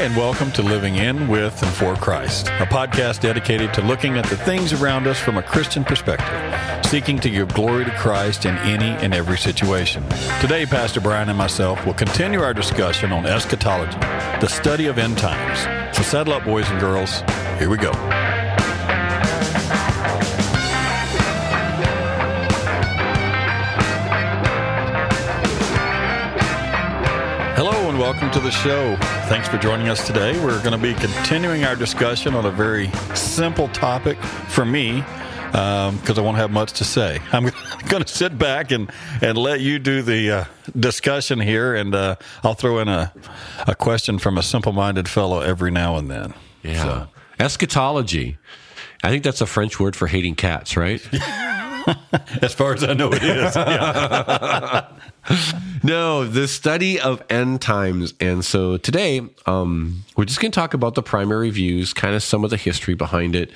And welcome to Living In, With, and For Christ, a podcast dedicated to looking at the things around us from a Christian perspective, seeking to give glory to Christ in any and every situation. Today, Pastor Brian and myself will continue our discussion on eschatology, the study of end times. So, settle up, boys and girls. Here we go. Welcome to the show. Thanks for joining us today. We're going to be continuing our discussion on a very simple topic for me because um, I won't have much to say. I'm going to sit back and, and let you do the uh, discussion here, and uh, I'll throw in a, a question from a simple minded fellow every now and then. Yeah. So. Eschatology. I think that's a French word for hating cats, right? as far as I know, it is. Yeah. no, the study of end times. And so today, um, we're just going to talk about the primary views, kind of some of the history behind it,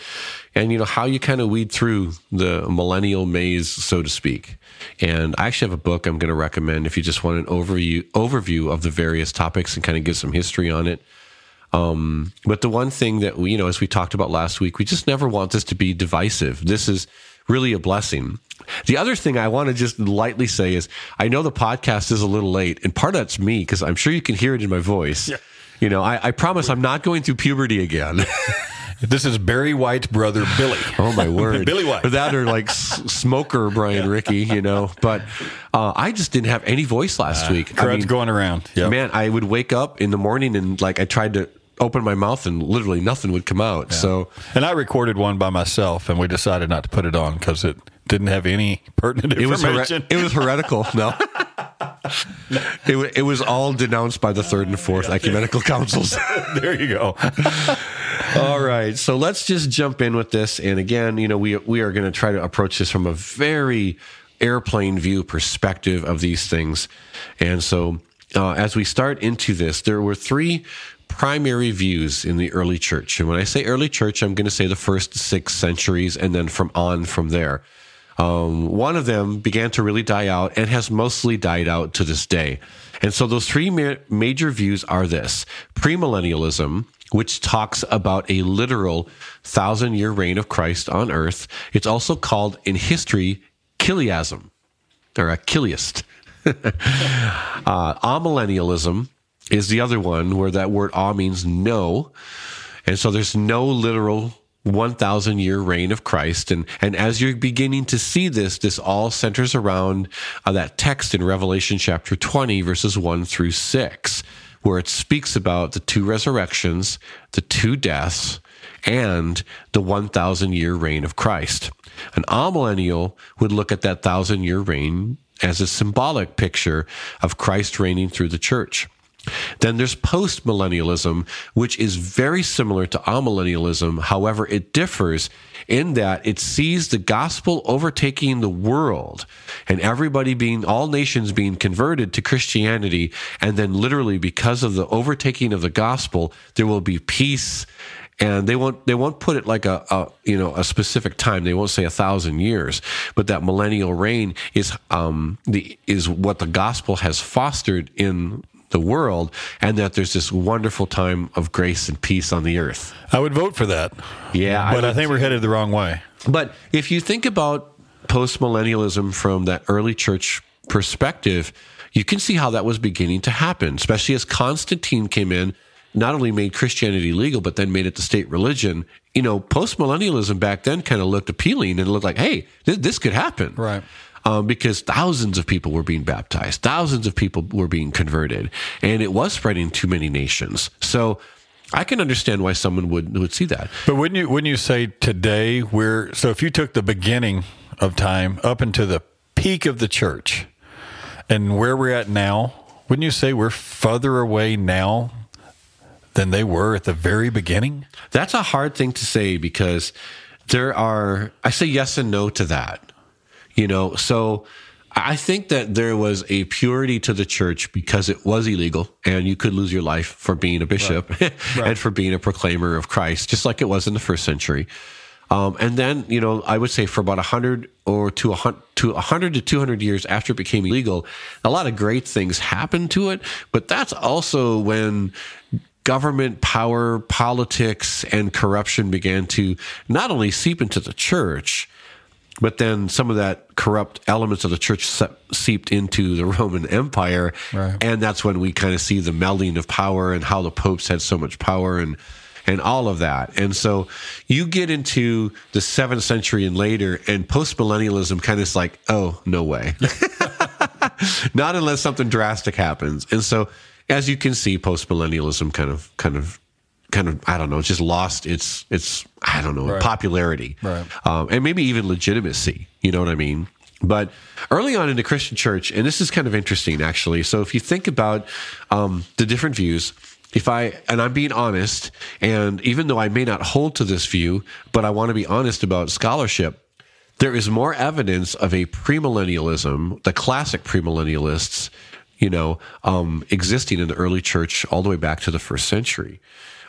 and you know how you kind of weed through the millennial maze, so to speak. And I actually have a book I'm going to recommend if you just want an overview overview of the various topics and kind of give some history on it. Um, but the one thing that we, you know, as we talked about last week, we just never want this to be divisive. This is really a blessing. The other thing I want to just lightly say is I know the podcast is a little late, and part of that's me because I'm sure you can hear it in my voice. Yeah. You know, I, I promise I'm not going through puberty again. This is Barry White's brother, Billy. Oh my word, Billy White. That or like smoker Brian yeah. Ricky, you know. But uh, I just didn't have any voice last uh, week. Crud's I mean, going around. Yep. Man, I would wake up in the morning and like I tried to open my mouth and literally nothing would come out. Yeah. So, and I recorded one by myself, and we decided not to put it on because it didn't have any pertinent information. It was, her- it was heretical. No. it, it was all denounced by the third and fourth ecumenical councils. there you go. all right, so let's just jump in with this. And again, you know, we we are going to try to approach this from a very airplane view perspective of these things. And so, uh, as we start into this, there were three primary views in the early church. And when I say early church, I'm going to say the first six centuries and then from on from there. Um, one of them began to really die out and has mostly died out to this day. And so those three ma- major views are this premillennialism, which talks about a literal thousand year reign of Christ on earth. It's also called in history Chiliasm or a chiliast. uh, amillennialism is the other one where that word ah means no. And so there's no literal 1000 year reign of Christ. And, and as you're beginning to see this, this all centers around uh, that text in Revelation chapter 20, verses 1 through 6, where it speaks about the two resurrections, the two deaths, and the 1000 year reign of Christ. An amillennial would look at that thousand year reign as a symbolic picture of Christ reigning through the church. Then there's postmillennialism, which is very similar to amillennialism. However, it differs in that it sees the gospel overtaking the world and everybody being, all nations being converted to Christianity. And then literally because of the overtaking of the gospel, there will be peace and they won't they won't put it like a, a, you know a specific time. They won't say a thousand years, but that millennial reign is um the is what the gospel has fostered in the world and that there's this wonderful time of grace and peace on the earth. I would vote for that. Yeah. But I, I think we're headed the wrong way. But if you think about postmillennialism from that early church perspective, you can see how that was beginning to happen, especially as Constantine came in, not only made Christianity legal, but then made it the state religion. You know, postmillennialism back then kind of looked appealing and looked like, hey, this, this could happen. Right um, because thousands of people were being baptized, thousands of people were being converted, and it was spreading to many nations. So I can understand why someone would would see that. But wouldn't you wouldn't you say today we're so if you took the beginning of time up into the peak of the church and where we're at now, wouldn't you say we're further away now than they were at the very beginning? That's a hard thing to say because there are I say yes and no to that. You know, so I think that there was a purity to the church because it was illegal and you could lose your life for being a bishop right. Right. and for being a proclaimer of Christ, just like it was in the first century. Um, and then, you know, I would say for about 100 or to 100 to 100 to 200 years after it became illegal, a lot of great things happened to it. But that's also when government power, politics, and corruption began to not only seep into the church, but then some of that corrupt elements of the church seeped into the Roman Empire. Right. And that's when we kind of see the melding of power and how the popes had so much power and and all of that. And so you get into the seventh century and later, and postmillennialism kind of is like, oh, no way. Not unless something drastic happens. And so as you can see, postmillennialism kind of kind of kind of I don't know, just lost its its I don't know right. popularity, right. um, and maybe even legitimacy. You know what I mean? But early on in the Christian church, and this is kind of interesting actually. So if you think about um, the different views, if I, and I'm being honest, and even though I may not hold to this view, but I want to be honest about scholarship, there is more evidence of a premillennialism, the classic premillennialists, you know, um, existing in the early church all the way back to the first century.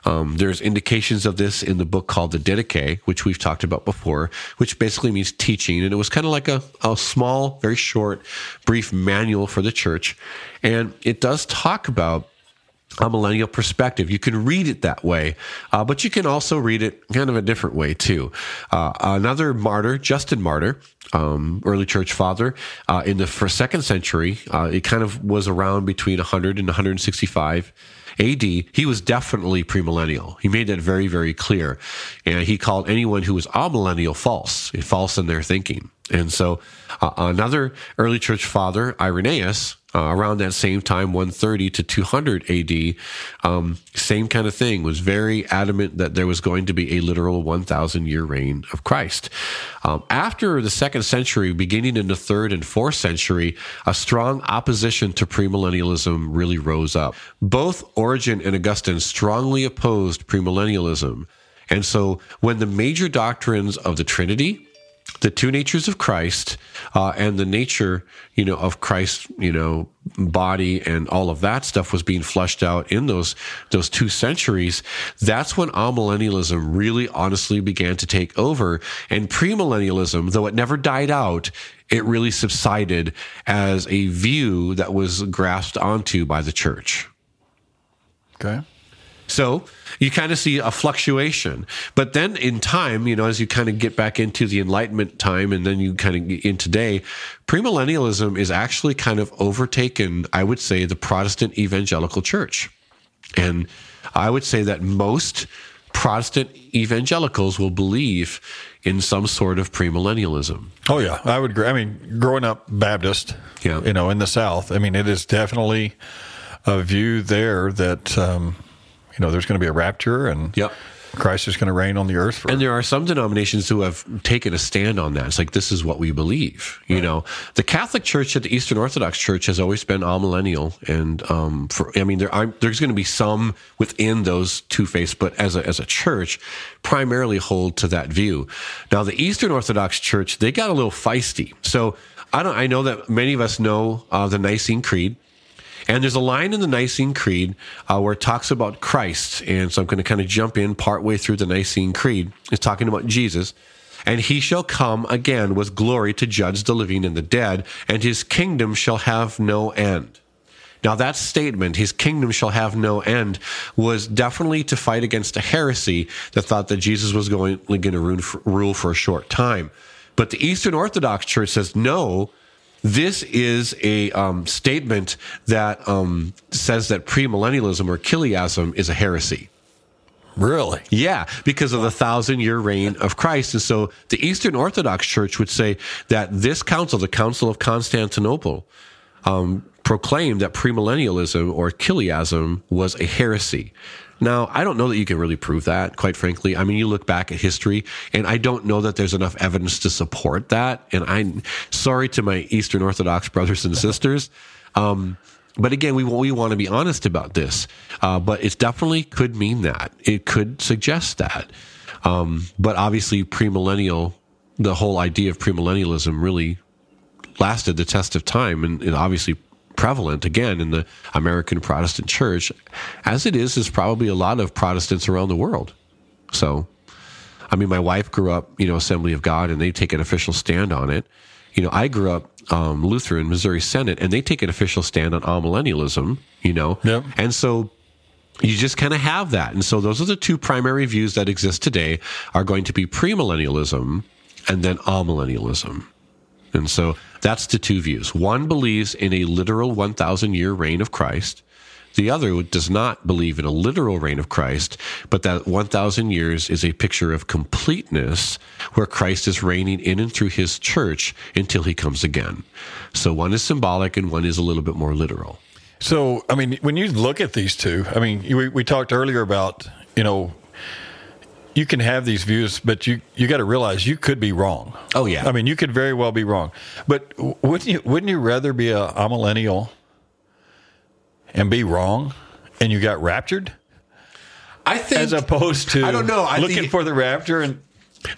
Um, there's indications of this in the book called the Didache, which we've talked about before, which basically means teaching. And it was kind of like a, a small, very short, brief manual for the church. And it does talk about a millennial perspective. You can read it that way, uh, but you can also read it kind of a different way too. Uh, another martyr, Justin Martyr, um, early church father, uh, in the first, second century, uh, it kind of was around between 100 and 165. AD, he was definitely premillennial. He made that very, very clear. And he called anyone who was amillennial false, false in their thinking. And so uh, another early church father, Irenaeus, uh, around that same time, 130 to 200 AD, um, same kind of thing, was very adamant that there was going to be a literal 1,000 year reign of Christ. Um, after the second century, beginning in the third and fourth century, a strong opposition to premillennialism really rose up. Both Origen and Augustine strongly opposed premillennialism. And so when the major doctrines of the Trinity, the two natures of Christ uh, and the nature, you know, of Christ's, you know, body and all of that stuff was being fleshed out in those those two centuries. That's when amillennialism really, honestly began to take over, and premillennialism, though it never died out, it really subsided as a view that was grasped onto by the church. Okay. So you kind of see a fluctuation. But then in time, you know, as you kind of get back into the Enlightenment time and then you kind of get in today, premillennialism is actually kind of overtaken, I would say, the Protestant evangelical church. And I would say that most Protestant evangelicals will believe in some sort of premillennialism. Oh yeah, I would agree. I mean, growing up Baptist, yeah. you know, in the South, I mean, it is definitely a view there that um, you know, there's going to be a rapture and yep. Christ is going to reign on the earth. For- and there are some denominations who have taken a stand on that. It's like, this is what we believe. You right. know, the Catholic Church at the Eastern Orthodox Church has always been amillennial. And, um, for, I mean, there are, there's going to be some within those two faiths, but as a, as a church, primarily hold to that view. Now, the Eastern Orthodox Church, they got a little feisty. So, I don't, I know that many of us know uh, the Nicene Creed. And there's a line in the Nicene Creed uh, where it talks about Christ. And so I'm going to kind of jump in partway through the Nicene Creed. It's talking about Jesus. And he shall come again with glory to judge the living and the dead, and his kingdom shall have no end. Now, that statement, his kingdom shall have no end, was definitely to fight against a heresy that thought that Jesus was going, going to rule for a short time. But the Eastern Orthodox Church says, no, this is a um, statement that um, says that premillennialism or chiliasm is a heresy. Really? Yeah, because of the thousand year reign of Christ. And so the Eastern Orthodox Church would say that this council, the Council of Constantinople, um, proclaimed that premillennialism or chiliasm was a heresy. Now, I don't know that you can really prove that, quite frankly. I mean, you look back at history, and I don't know that there's enough evidence to support that. And I'm sorry to my Eastern Orthodox brothers and sisters. Um, but again, we, we want to be honest about this. Uh, but it definitely could mean that. It could suggest that. Um, but obviously, premillennial, the whole idea of premillennialism really lasted the test of time and, and obviously prevalent again in the American Protestant church, as it is, is probably a lot of Protestants around the world. So, I mean, my wife grew up, you know, Assembly of God, and they take an official stand on it. You know, I grew up um, Lutheran, Missouri Synod, and they take an official stand on amillennialism. You know, yep. and so you just kind of have that. And so those are the two primary views that exist today are going to be premillennialism and then amillennialism. And so that's the two views. One believes in a literal 1,000 year reign of Christ. The other does not believe in a literal reign of Christ, but that 1,000 years is a picture of completeness where Christ is reigning in and through his church until he comes again. So one is symbolic and one is a little bit more literal. So, I mean, when you look at these two, I mean, we, we talked earlier about, you know, you can have these views, but you, you got to realize you could be wrong. Oh, yeah. I mean, you could very well be wrong. But wouldn't you, wouldn't you rather be a, a millennial and be wrong and you got raptured? I think As opposed to I don't know. I looking think- for the rapture and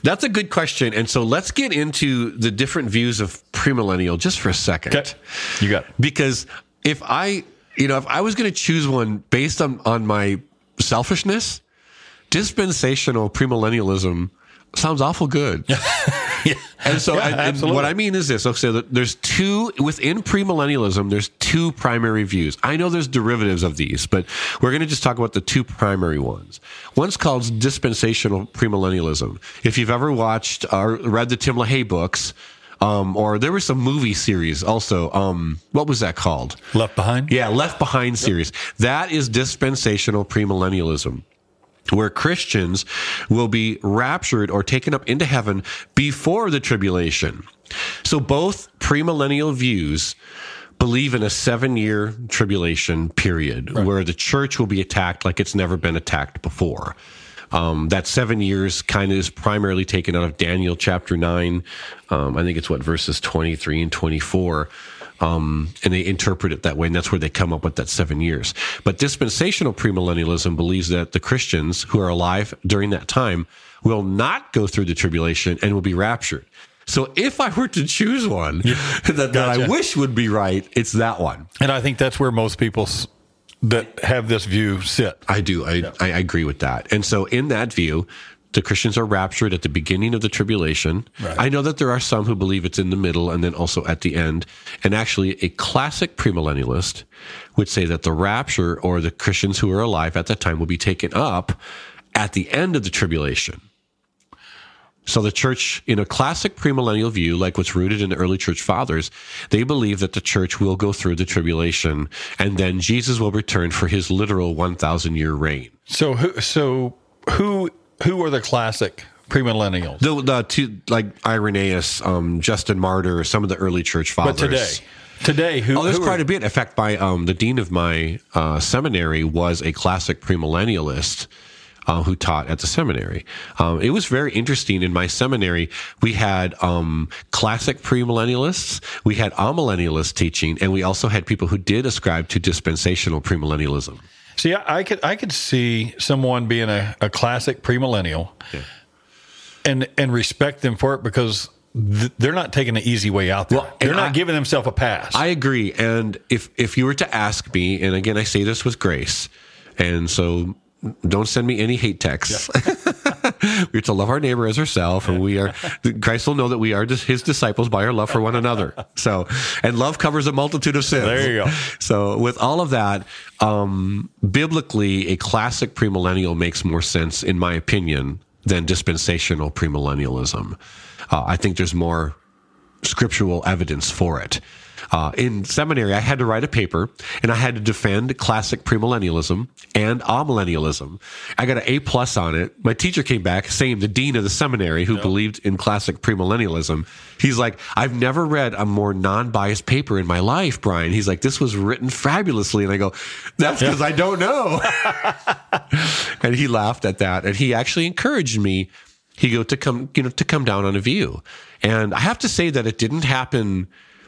That's a good question. And so let's get into the different views of premillennial just for a second. Okay. You got it. Because if I, you know, if I was going to choose one based on, on my selfishness, dispensational premillennialism sounds awful good. And so, Yeah, I, and what I mean is this: okay, so that there's two within premillennialism. There's two primary views. I know there's derivatives of these, but we're going to just talk about the two primary ones. One's called dispensational premillennialism. If you've ever watched or read the Tim LaHaye books, um, or there was some movie series also. Um, what was that called? Left behind? Yeah, Left Behind series. That is dispensational premillennialism, where Christians will be raptured or taken up into heaven before the tribulation. So both premillennial views believe in a seven year tribulation period where the church will be attacked like it's never been attacked before. Um, that seven years kind of is primarily taken out of Daniel chapter nine. Um, I think it's what verses 23 and 24. Um, and they interpret it that way, and that's where they come up with that seven years. But dispensational premillennialism believes that the Christians who are alive during that time will not go through the tribulation and will be raptured. So if I were to choose one that, that I wish would be right, it's that one. And I think that's where most people that have this view sit. I do. I, I agree with that. And so, in that view, the Christians are raptured at the beginning of the tribulation. Right. I know that there are some who believe it's in the middle and then also at the end. And actually, a classic premillennialist would say that the rapture or the Christians who are alive at that time will be taken up at the end of the tribulation. So the church, in a classic premillennial view, like what's rooted in the early church fathers, they believe that the church will go through the tribulation and then Jesus will return for his literal 1,000 year reign. So who so who who are the classic premillennials? The, the two, like Irenaeus, um, Justin Martyr, some of the early church fathers. But today, today who? Oh, there's who quite are- a bit. In fact, by um, the dean of my uh, seminary was a classic premillennialist uh, who taught at the seminary. Um, it was very interesting. In my seminary, we had um, classic premillennialists, we had amillennialist teaching, and we also had people who did ascribe to dispensational premillennialism. See, I, I could I could see someone being a, a classic premillennial, and and respect them for it because th- they're not taking the easy way out there. Well, they're not I- giving themselves a pass. I agree. And if if you were to ask me, and again, I say this with grace, and so don't send me any hate texts. We're to love our neighbor as ourselves, and we are. Christ will know that we are just His disciples by our love for one another. So, and love covers a multitude of sins. There you go. So, with all of that, um, biblically, a classic premillennial makes more sense, in my opinion, than dispensational premillennialism. Uh, I think there's more scriptural evidence for it. Uh, in seminary, I had to write a paper and I had to defend classic premillennialism and amillennialism. I got an A plus on it. My teacher came back, same, the dean of the seminary who believed in classic premillennialism. He's like, I've never read a more non-biased paper in my life, Brian. He's like, this was written fabulously. And I go, that's because I don't know. and he laughed at that. And he actually encouraged me he go to come you know to come down on a view and i have to say that it didn't happen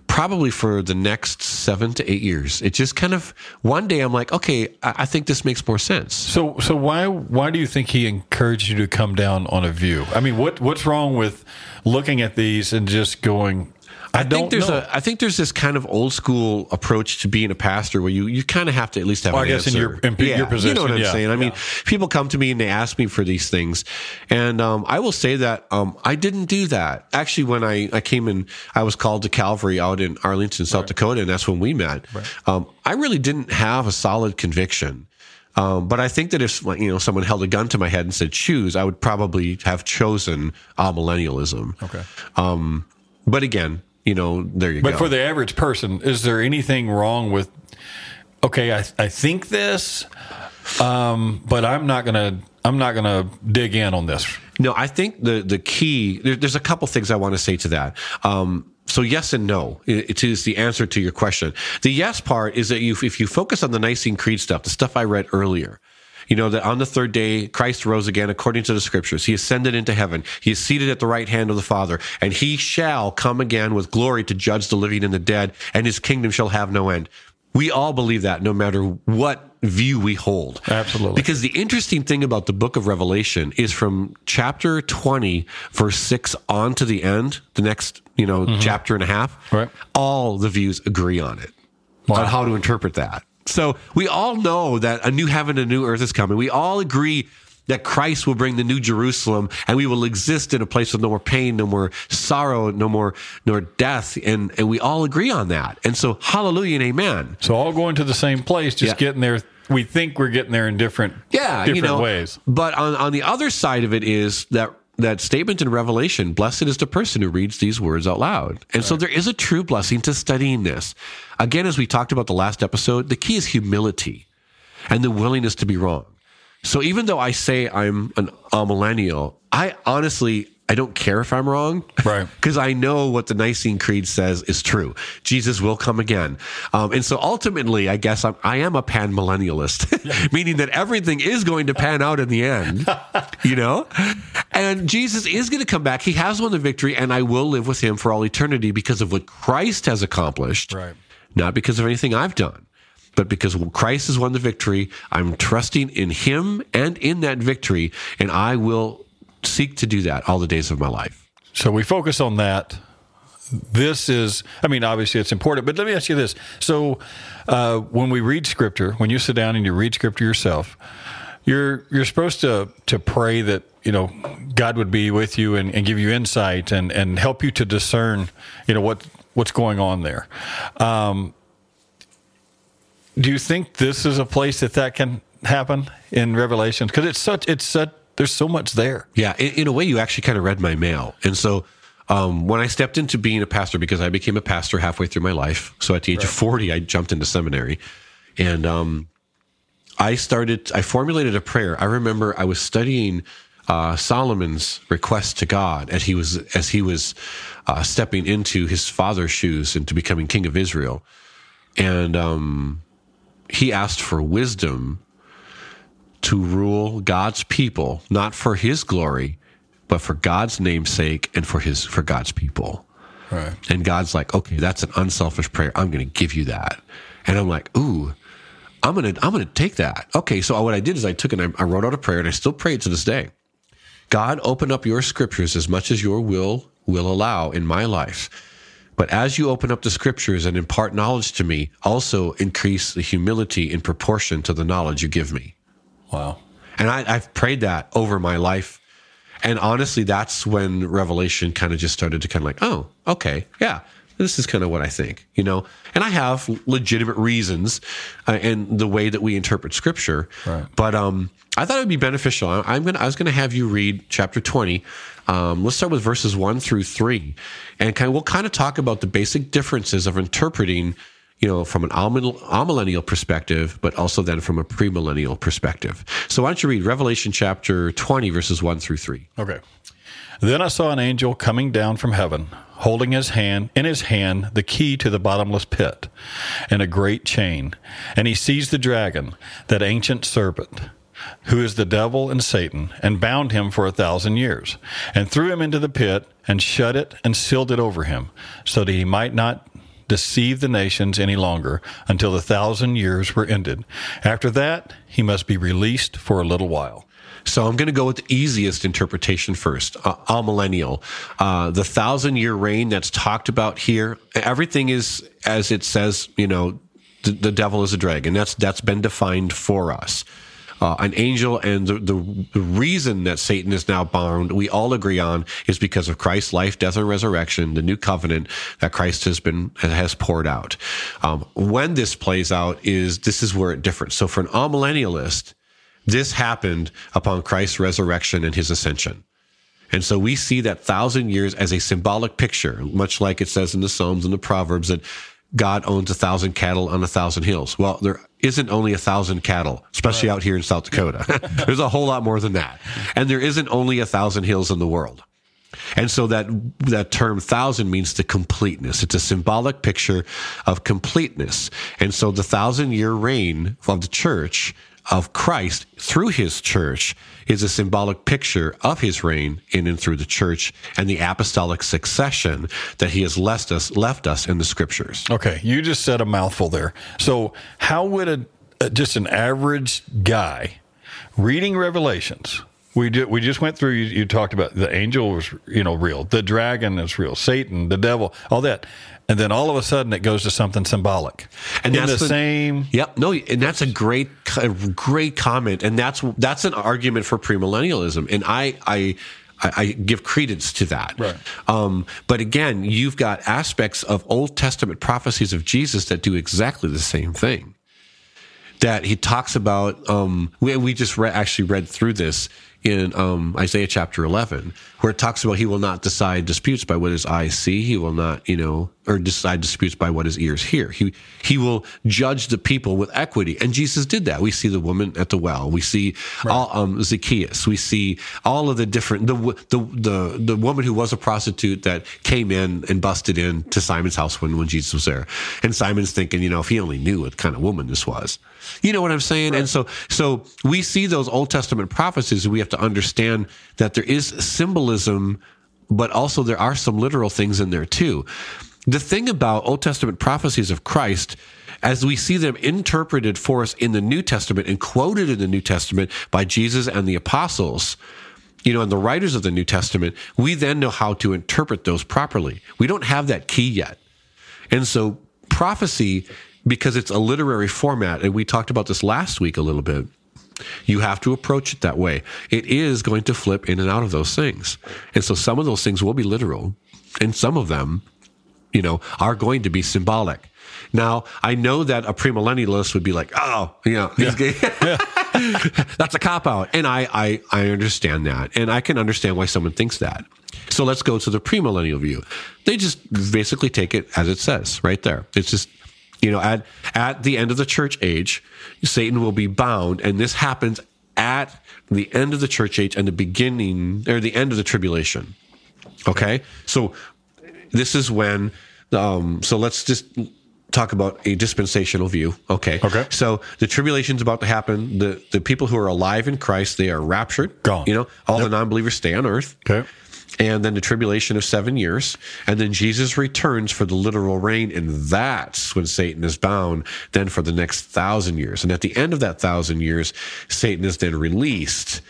probably for the next seven to eight years it just kind of one day i'm like okay i, I think this makes more sense so so why why do you think he encouraged you to come down on a view? I mean, what what's wrong with looking at these and just going? I, I don't think there's know. a I think there's this kind of old school approach to being a pastor where you, you kind of have to at least have Well, I guess in your- in your You know what I'm yeah, saying? I mean, people come to me and they ask me for these things, and um, I will say that um, I didn't do that. Actually, when I, I came in, I was called to Calvary out in Arlington, South Dakota, and that's when we met. Um, I really didn't have a solid conviction Um, but I think that if you know someone held a gun to my head and said choose, I would probably have chosen amillennialism. Okay. Um, but again, you know, there you But go. But for the average person, is there anything wrong with? Okay, I I think this, um, but I'm not gonna I'm not gonna dig in on this. No, I think the the key. There, there's a couple things I want to say to that. Um, so yes and no. It, it is the answer to your question. The yes part is that you, if you focus on the Nicene Creed stuff, the stuff I read earlier, you know that on the third day Christ rose again according to the Scriptures. He ascended into heaven. He is seated at the right hand of the Father, and he shall come again with glory to judge the living and the dead, and his kingdom shall have no end. We all believe that, no matter what view we hold. Absolutely. Because the interesting thing about the book of Revelation is from chapter 20, verse 6 on to the end, the next, you know, chapter and a half, Mm-hmm. Right. all the views agree on it, Wow. on how to interpret that. So we all know that a new heaven and a new earth is coming. We all agree that Christ will bring the new Jerusalem and we will exist in a place with no more pain, no more sorrow, no more nor death. And, and we all agree on that. And so hallelujah and amen. So all going to the same place, just Yeah. getting there. We think we're getting there in different yeah, different you know, ways. But on on the other side of it is that that statement in Revelation, blessed is the person who reads these words out loud. And so there is a true blessing to studying this. Again, as we talked about the last episode, the key is humility and the willingness to be wrong. So even though I say I'm an amillennial, I honestly I don't care if I'm wrong, Right. Because I know what the Nicene Creed says is true. Jesus will come again, um, and so ultimately, I guess I'm, I am a pan millennialist, meaning that everything is going to pan out in the end, you know. And Jesus is going to come back. He has won the victory, and I will live with Him for all eternity because of what Christ has accomplished, Right. not because of anything I've done but because Christ has won the victory, I'm trusting in Him and in that victory, and I will seek to do that all the days of my life. So we focus on that. This is, I mean, obviously it's important, but let me ask you this. So uh, when we read scripture, when you sit down and you read scripture yourself, you're you're supposed to to pray that you know God would be with you and, and give you insight and and help you to discern you know what what's going on there. Um, do you think this is a place that that can happen in Revelation? Because it's such it's such there's so much there. Yeah, in, in a way, you actually kind of read my mail. And so um, when I stepped into being a pastor, because I became a pastor halfway through my life, so at the age of 40, I jumped into seminary. And um, I started, I formulated a prayer. I remember I was studying uh, Solomon's request to God as he was as he was uh, stepping into his father's shoes into becoming king of Israel, and um, he asked for wisdom to rule God's people, not for his glory, but for God's name's sake and for his for God's people. Right. And God's like, okay, that's an unselfish prayer. I'm going to give you that. And I'm like, ooh, I'm going to I'm going to take that. Okay, so what I did is I took and I, I wrote out a prayer, and I still pray it to this day. God, open up your scriptures as much as your will will allow in my life. But as you open up the scriptures and impart knowledge to me, also increase the humility in proportion to the knowledge you give me. Wow. And I, I've prayed that over my life. And honestly, that's when revelation kind of just started to kind of like, oh, okay, yeah, this is kind of what I think, you know? And I have legitimate reasons uh, in the way that we interpret scripture. Right. But um, I thought it would be beneficial. I, I'm gonna, I was going to have you read chapter 20. Um, let's start with verses one through three. And kind of, we'll kind of talk about the basic differences of interpreting you know, from an amil- amillennial perspective, but also then from a premillennial perspective. So why don't you read Revelation chapter 20, verses 1 through 3? Okay. Then I saw an angel coming down from heaven, holding his hand in his hand the key to the bottomless pit, and a great chain. And he seized the dragon, that ancient serpent, who is the devil and Satan, and bound him for a thousand years, and threw him into the pit, and shut it and sealed it over him, so that he might not deceive the nations any longer until the thousand years were ended. After that, he must be released for a little while. So I'm going to go with the easiest interpretation first, uh, millennial, Uh, the thousand year reign that's talked about here, everything is as it says, you know, the, the devil is a dragon. That's, that's been defined for us. Uh, an angel, and the, the, the reason that Satan is now bound, we all agree on, is because of Christ's life, death, and resurrection, the new covenant that Christ has been has poured out. Um, when this plays out is this is where it differs. So for an amillennialist, this happened upon Christ's resurrection and his ascension. And so we see that thousand years as a symbolic picture, much like it says in the Psalms and the Proverbs that God owns a thousand cattle on a thousand hills. Well, there isn't only a thousand cattle, especially right. out here in South Dakota. There's a whole lot more than that. And there isn't only a thousand hills in the world. And so that that term thousand means the completeness. It's a symbolic picture of completeness. And so the thousand year reign of the church of Christ through his church is a symbolic picture of his reign in and through the church and the apostolic succession that he has left us left us in the scriptures. Okay, you just said a mouthful there. So, how would a just an average guy reading Revelations we did, we just went through you, you, talked about the angel was you know real the dragon is real satan the devil all that and then all of a sudden it goes to something symbolic and in that's the, the, same yep no and that's a great great comment and that's that's an argument for premillennialism and i i I, give credence to that. Right. Um, but again, you've got aspects of Old Testament prophecies of Jesus that do exactly the same thing. That he talks about. Um, we, we just re- actually read through this in um, Isaiah chapter 11, where it talks about he will not decide disputes by what his eyes see. He will not, you know, or decide disputes by what his ears hear. He, he will judge the people with equity. And Jesus did that. We see the woman at the well. We see right. all, um, Zacchaeus. We see all of the different, the, the, the, the woman who was a prostitute that came in and busted in to Simon's house when, when Jesus was there. And Simon's thinking, you know, if he only knew what kind of woman this was. You know what I'm saying? Right. And so, so we see those Old Testament prophecies and we have to understand that there is symbolism, but also there are some literal things in there too. The thing about Old Testament prophecies of Christ, as we see them interpreted for us in the New Testament and quoted in the New Testament by Jesus and the apostles, you know, and the writers of the New Testament, we then know how to interpret those properly. We don't have that key yet. And so prophecy, because it's a literary format, and we talked about this last week a little bit, you have to approach it that way. It is going to flip in and out of those things. And so some of those things will be literal, and some of them, you know, are going to be symbolic. Now, I know that a premillennialist would be like, oh, you know, yeah. that's a cop out. And I, I, I understand that. And I can understand why someone thinks that. So let's go to the premillennial view. They just basically take it as it says right there. It's just you know, at, at the end of the church age, Satan will be bound, and this happens at the end of the church age and the beginning or the end of the tribulation. Okay. So this is when, um, so let's just talk about a dispensational view. Okay. Okay. So the tribulation is about to happen. The, the people who are alive in Christ, they are raptured. Gone. You know, all yep. the non-believers stay on earth. Okay and then the tribulation of seven years. And then Jesus returns for the literal reign, and that's when Satan is bound, then for the next thousand years. And at the end of that thousand years, Satan is then released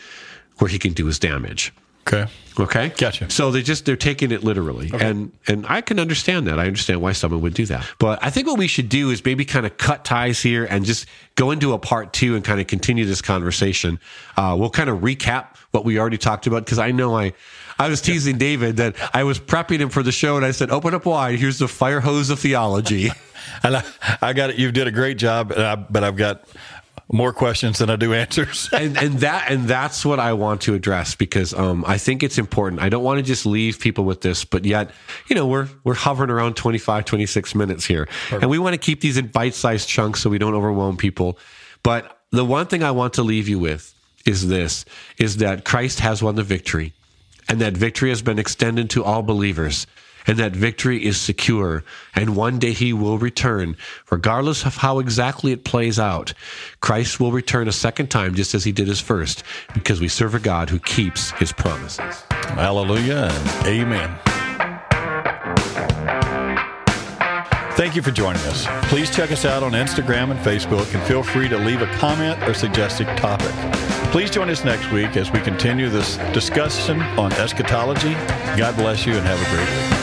where he can do his damage. Okay. Okay. Gotcha. So they just they're taking it literally, okay. and and I can understand that. I understand why someone would do that. But I think what we should do is maybe kind of cut ties here and just go into a part two and kind of continue this conversation. Uh, we'll kind of recap what we already talked about because I know I I was teasing David that I was prepping him for the show, and I said, "Open up wide. Here's the fire hose of theology." and I, I, got it. You did a great job, I, but I've got more questions than I do answers. and, and that and that's what I want to address because um, I think it's important. I don't want to just leave people with this, but yet, you know, we're we're hovering around 25, 26 minutes here. Perfect. And we want to keep these in bite-sized chunks so we don't overwhelm people. But the one thing I want to leave you with is this is that Christ has won the victory and that victory has been extended to all believers, and that victory is secure, and one day he will return, regardless of how exactly it plays out. Christ will return a second time, just as he did his first, because we serve a God who keeps his promises. Hallelujah amen. Thank you for joining us. Please check us out on Instagram and Facebook and feel free to leave a comment or suggest a topic. Please join us next week as we continue this discussion on eschatology. God bless you and have a great week.